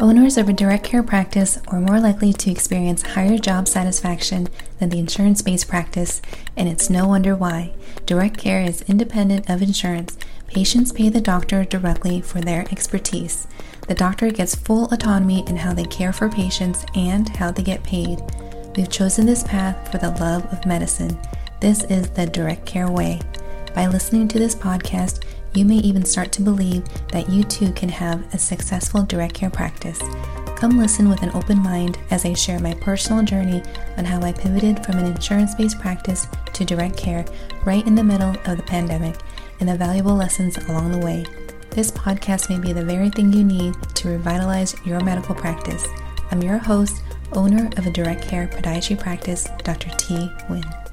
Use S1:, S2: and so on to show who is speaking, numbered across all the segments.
S1: Owners of a direct care practice are more likely to experience higher job satisfaction than the insurance based practice, and it's no wonder why. Direct care is independent of insurance. Patients pay the doctor directly for their expertise. The doctor gets full autonomy in how they care for patients and how they get paid. We've chosen this path for the love of medicine. This is the direct care way. By listening to this podcast, you may even start to believe that you too can have a successful direct care practice. Come listen with an open mind as I share my personal journey on how I pivoted from an insurance based practice to direct care right in the middle of the pandemic and the valuable lessons along the way. This podcast may be the very thing you need to revitalize your medical practice. I'm your host, owner of a direct care podiatry practice, Dr. T. Nguyen.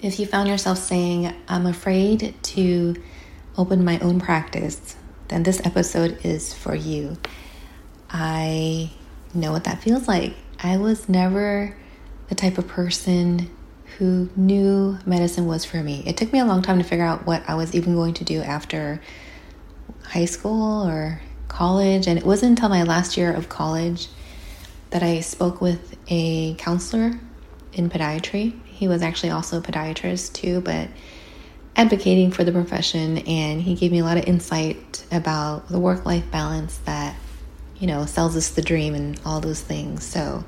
S1: If you found yourself saying, I'm afraid to open my own practice, then this episode is for you. I know what that feels like. I was never the type of person who knew medicine was for me. It took me a long time to figure out what I was even going to do after high school or college. And it wasn't until my last year of college that I spoke with a counselor in podiatry he was actually also a podiatrist too, but advocating for the profession. And he gave me a lot of insight about the work life balance that, you know, sells us the dream and all those things. So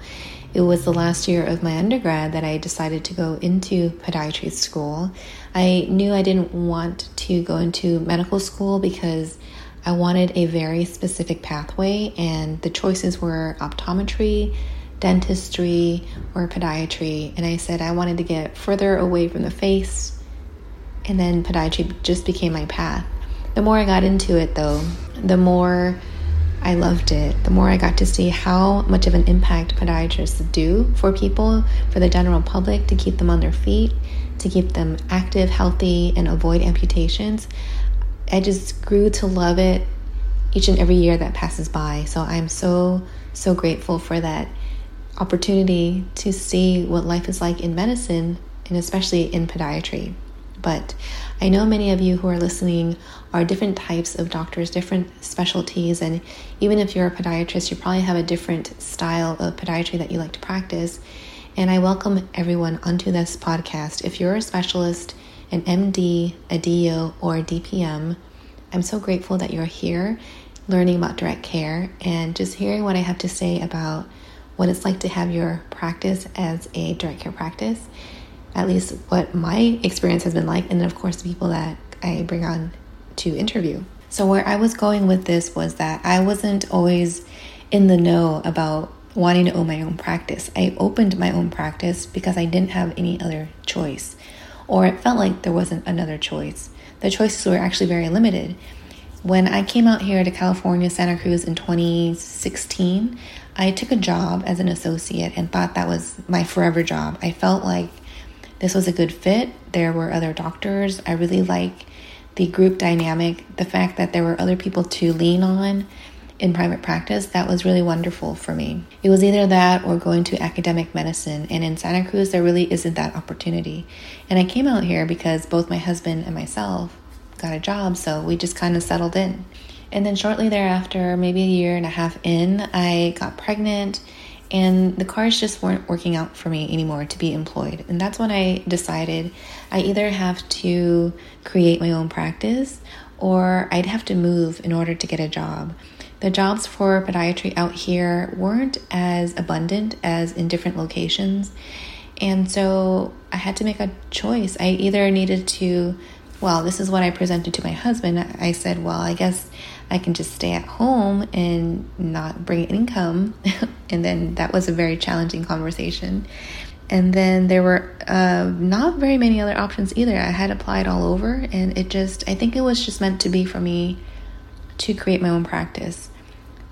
S1: it was the last year of my undergrad that I decided to go into podiatry school. I knew I didn't want to go into medical school because I wanted a very specific pathway, and the choices were optometry, dentistry or podiatry. And I said I wanted to get further away from the face. And then podiatry just became my path. The more I got into it, though, the more I loved it. The more I got to see how much of an impact podiatrists do for people, for the general public, to keep them on their feet, to keep them active, healthy, and avoid amputations. I just grew to love it each and every year that passes by. So I'm so, so grateful for that opportunity to see what life is like in medicine and especially in podiatry. But I know many of you who are listening are different types of doctors, different specialties, and even if you're a podiatrist, you probably have a different style of podiatry that you like to practice. And I welcome everyone onto this podcast. If you're a specialist, an MD, a DO, or a DPM, I'm so grateful that you're here learning about direct care and just hearing what I have to say about what it's like to have your practice as a direct care practice, at least what my experience has been like, and then, of course, the people that I bring on to interview. So, where I was going with this was that I wasn't always in the know about wanting to own my own practice. I opened my own practice because I didn't have any other choice, or it felt like there wasn't another choice. The choices were actually very limited. When I came out here to California, Santa Cruz in 2016, I took a job as an associate and thought that was my forever job. I felt like this was a good fit. There were other doctors. I really like the group dynamic, the fact that there were other people to lean on in private practice. That was really wonderful for me. It was either that or going to academic medicine. And in Santa Cruz, there really isn't that opportunity. And I came out here because both my husband and myself got a job, so we just kind of settled in. And then shortly thereafter, maybe a year and a half in, I got pregnant and the cars just weren't working out for me anymore to be employed. And that's when I decided I either have to create my own practice or I'd have to move in order to get a job. The jobs for podiatry out here weren't as abundant as in different locations. And so I had to make a choice. I either needed to, well, this is what I presented to my husband. I said, well, I guess I can just stay at home and not bring income. and then that was a very challenging conversation. And then there were uh, not very many other options either. I had applied all over, and it just, I think it was just meant to be for me to create my own practice.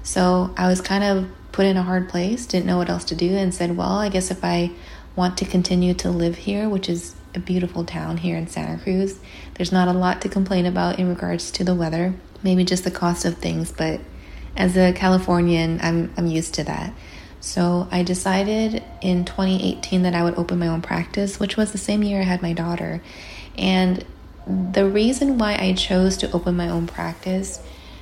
S1: So I was kind of put in a hard place, didn't know what else to do, and said, well, I guess if I want to continue to live here, which is a beautiful town here in Santa Cruz, there's not a lot to complain about in regards to the weather maybe just the cost of things, but as a Californian, I'm I'm used to that. So I decided in 2018 that I would open my own practice, which was the same year I had my daughter. And the reason why I chose to open my own practice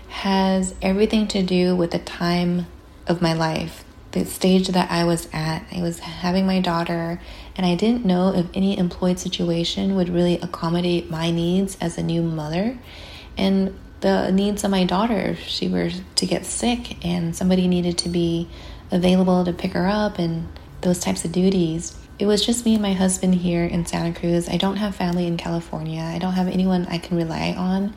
S1: has everything to do with the time of my life, the stage that I was at. I was having my daughter, and I didn't know if any employed situation would really accommodate my needs as a new mother and the needs of my daughter. If she were to get sick and somebody needed to be available to pick her up and those types of duties. It was just me and my husband here in Santa Cruz. I don't have family in California. I don't have anyone I can rely on.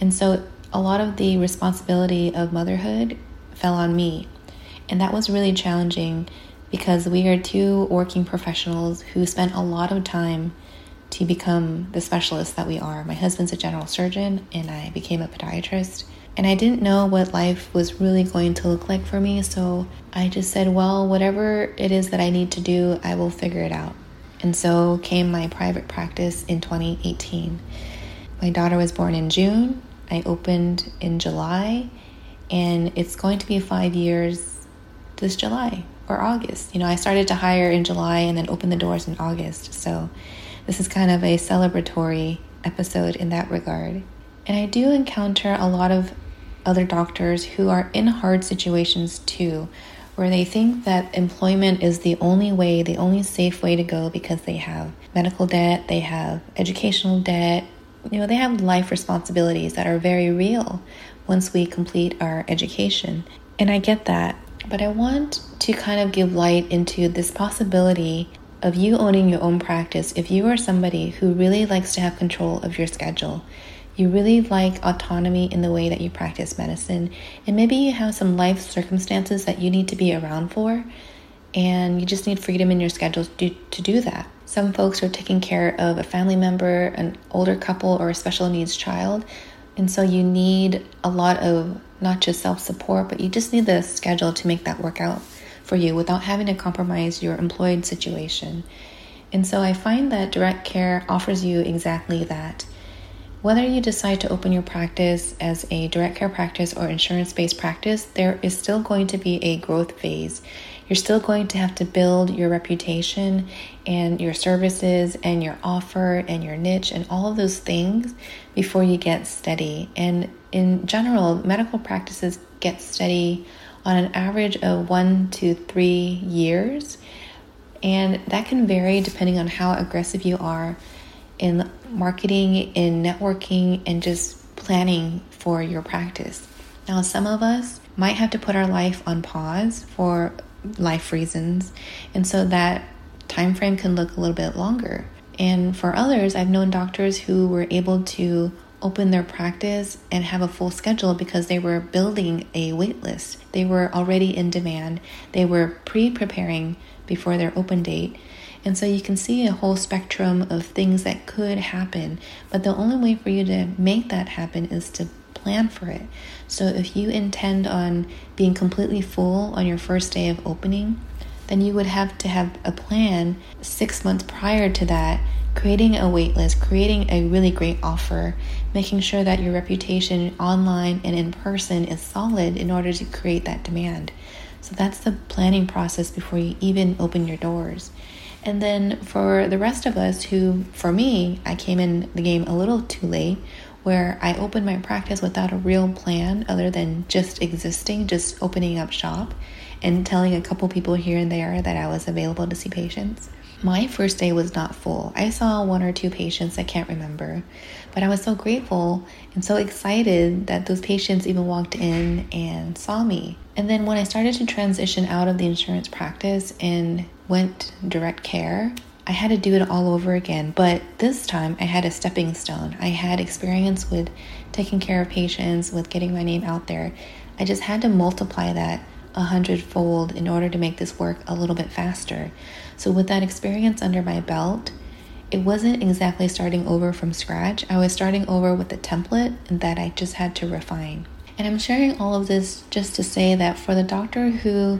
S1: And so a lot of the responsibility of motherhood fell on me. And that was really challenging because we are two working professionals who spent a lot of time to become the specialist that we are. My husband's a general surgeon, and I became a podiatrist. And I didn't know what life was really going to look like for me, so I just said, well, whatever it is that I need to do, I will figure it out. And so came my private practice in 2018. My daughter was born in June. I opened in July, and it's going to be five years this July or August. You know, I started to hire in July and then opened the doors in August. So this is kind of a celebratory episode in that regard. And I do encounter a lot of other doctors who are in hard situations too, where they think that employment is the only way, the only safe way to go because they have medical debt, they have educational debt, you know, they have life responsibilities that are very real once we complete our education. And I get that. But I want to kind of give light into this possibility of you owning your own practice if you are somebody who really likes to have control of your schedule you really like autonomy in the way that you practice medicine, and maybe you have some life circumstances that you need to be around for, and you just need freedom in your schedule to, to do that. Some folks are taking care of a family member, an older couple, or a special needs child, and so you need a lot of not just self support, but you just need the schedule to make that work out for you without having to compromise your employed situation. And so I find that direct care offers you exactly that. Whether you decide to open your practice as a direct care practice or insurance based practice, there is still going to be a growth phase. You're still going to have to build your reputation and your services and your offer and your niche and all of those things before you get steady. And in general, medical practices get steady on an average of one to three years. And that can vary depending on how aggressive you are in marketing, in networking, and just planning for your practice. Now, some of us might have to put our life on pause for life reasons, and so that time frame can look a little bit longer. And for others, I've known doctors who were able to open their practice and have a full schedule because they were building a wait list. They were already in demand. They were pre preparing before their open date and so you can see a whole spectrum of things that could happen. But the only way for you to make that happen is to plan for it. So if you intend on being completely full on your first day of opening, then you would have to have a plan six months prior to that, creating a wait list, creating a really great offer, making sure that your reputation online and in person is solid in order to create that demand. So that's the planning process before you even open your doors. And then for the rest of us who, for me, I came in the game a little too late, where I opened my practice without a real plan other than just existing, just opening up shop and telling a couple people here and there that I was available to see patients. My first day was not full. I saw one or two patients, I can't remember, but I was so grateful and so excited that those patients even walked in and saw me. And then when I started to transition out of the insurance practice and went direct care, I had to do it all over again. But this time I had a stepping stone. I had experience with taking care of patients, with getting my name out there. I just had to multiply that a hundredfold in order to make this work a little bit faster. So, with that experience under my belt, it wasn't exactly starting over from scratch. I was starting over with a template that I just had to refine. And I'm sharing all of this just to say that for the doctor who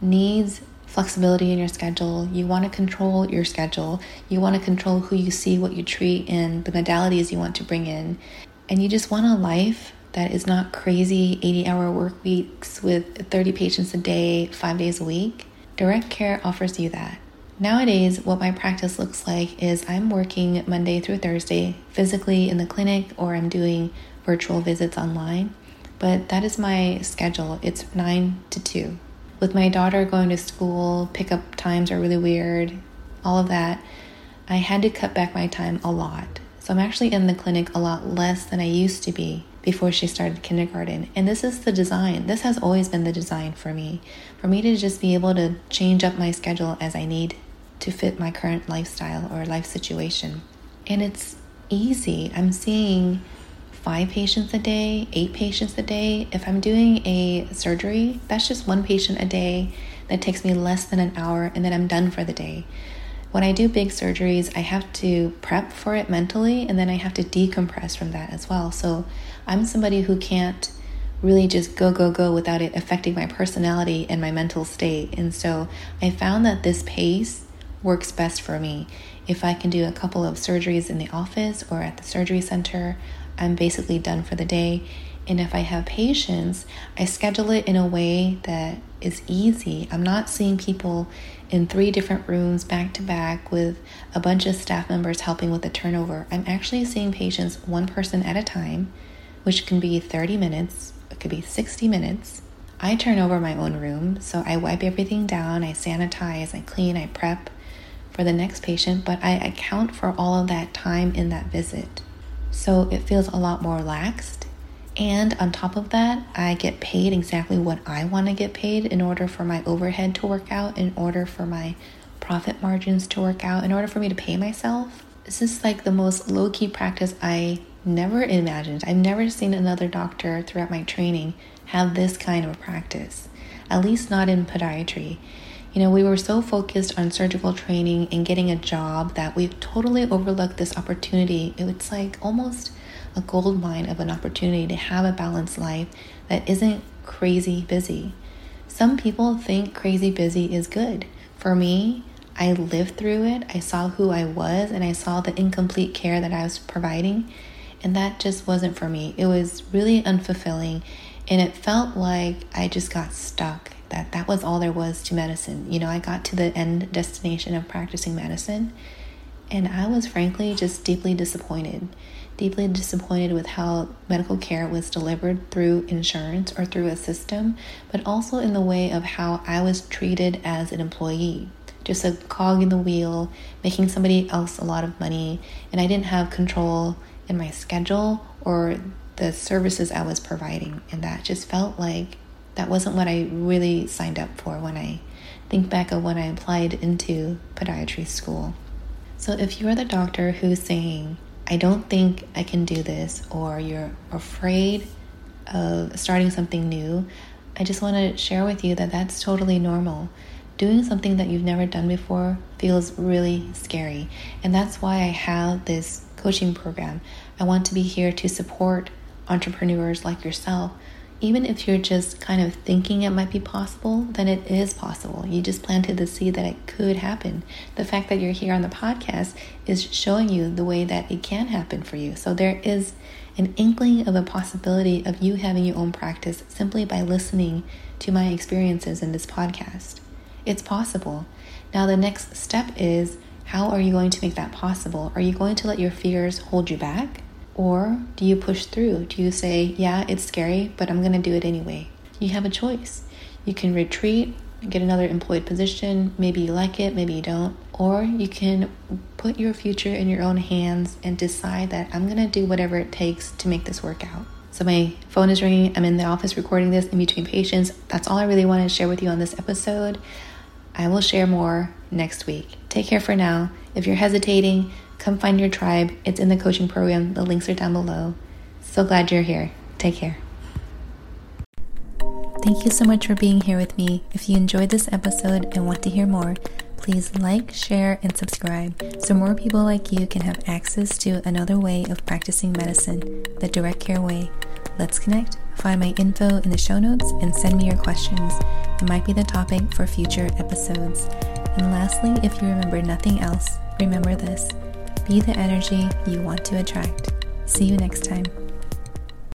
S1: needs flexibility in your schedule, you want to control your schedule, you want to control who you see, what you treat, and the modalities you want to bring in, and you just want a life that is not crazy 80 hour work weeks with 30 patients a day, five days a week, direct care offers you that. Nowadays, what my practice looks like is I'm working Monday through Thursday physically in the clinic or I'm doing virtual visits online. but that is my schedule. It's 9 to 2. With my daughter going to school, pickup times are really weird, all of that. I had to cut back my time a lot. So I'm actually in the clinic a lot less than I used to be before she started kindergarten. And this is the design. This has always been the design for me. For me to just be able to change up my schedule as I need to fit my current lifestyle or life situation. And it's easy. I'm seeing five patients a day, eight patients a day. If I'm doing a surgery, that's just one patient a day that takes me less than an hour, and then I'm done for the day. When I do big surgeries, I have to prep for it mentally, and then I have to decompress from that as well. So I'm somebody who can't really just go, go, go without it affecting my personality and my mental state. And so I found that this pace works best for me. If I can do a couple of surgeries in the office or at the surgery center, I'm basically done for the day. And if I have patients, I schedule it in a way that is easy. I'm not seeing people in three different rooms back to back with a bunch of staff members helping with the turnover. I'm actually seeing patients one person at a time, which can be 30 minutes, it could be 60 minutes. I turn over my own room, so I wipe everything down, I sanitize, I clean, I prep for the next patient, but I account for all of that time in that visit. So it feels a lot more relaxed. And on top of that, I get paid exactly what I want to get paid in order for my overhead to work out, in order for my profit margins to work out, in order for me to pay myself. This is like the most low key practice I never imagined. I've never seen another doctor throughout my training have this kind of a practice, at least not in podiatry. You know, we were so focused on surgical training and getting a job that we totally overlooked this opportunity. It's like almost a gold mine of an opportunity to have a balanced life that isn't crazy busy. Some people think crazy busy is good. For me, I lived through it. I saw who I was and I saw the incomplete care that I was providing. And that just wasn't for me. It was really unfulfilling. And it felt like I just got stuck that that was all there was to medicine. You know, I got to the end destination of practicing medicine, and I was frankly just deeply disappointed. Deeply disappointed with how medical care was delivered through insurance or through a system, but also in the way of how I was treated as an employee. Just a cog in the wheel, making somebody else a lot of money, and I didn't have control in my schedule or the services I was providing. And that just felt like that wasn't what I really signed up for when I think back of when I applied into podiatry school. So if you're the doctor who's saying, I don't think I can do this, or you're afraid of starting something new, I just want to share with you that that's totally normal. Doing something that you've never done before feels really scary. And that's why I have this coaching program. I want to be here to support entrepreneurs like yourself even if you're just kind of thinking it might be possible, then it is possible. You just planted the seed that it could happen. The fact that you're here on the podcast is showing you the way that it can happen for you. So there is an inkling of a possibility of you having your own practice simply by listening to my experiences in this podcast. It's possible. Now, the next step is how are you going to make that possible? Are you going to let your fears hold you back? Or do you push through? Do you say, yeah, it's scary, but I'm going to do it anyway? You have a choice. You can retreat, get another employed position. Maybe you like it, maybe you don't. Or you can put your future in your own hands and decide that I'm going to do whatever it takes to make this work out. So my phone is ringing. I'm in the office recording this in between patients. That's all I really wanted to share with you on this episode. I will share more next week. Take care for now. If you're hesitating, come find your tribe. It's in the coaching program. The links are down below. So glad you're here. Take care. Thank you so much for being here with me. If you enjoyed this episode and want to hear more, please like, share, and subscribe so more people like you can have access to another way of practicing medicine, the direct care way. Let's connect. Find my info in the show notes and send me your questions. It might be the topic for future episodes. And lastly, if you remember nothing else, remember this be the energy you want to attract. See you next time.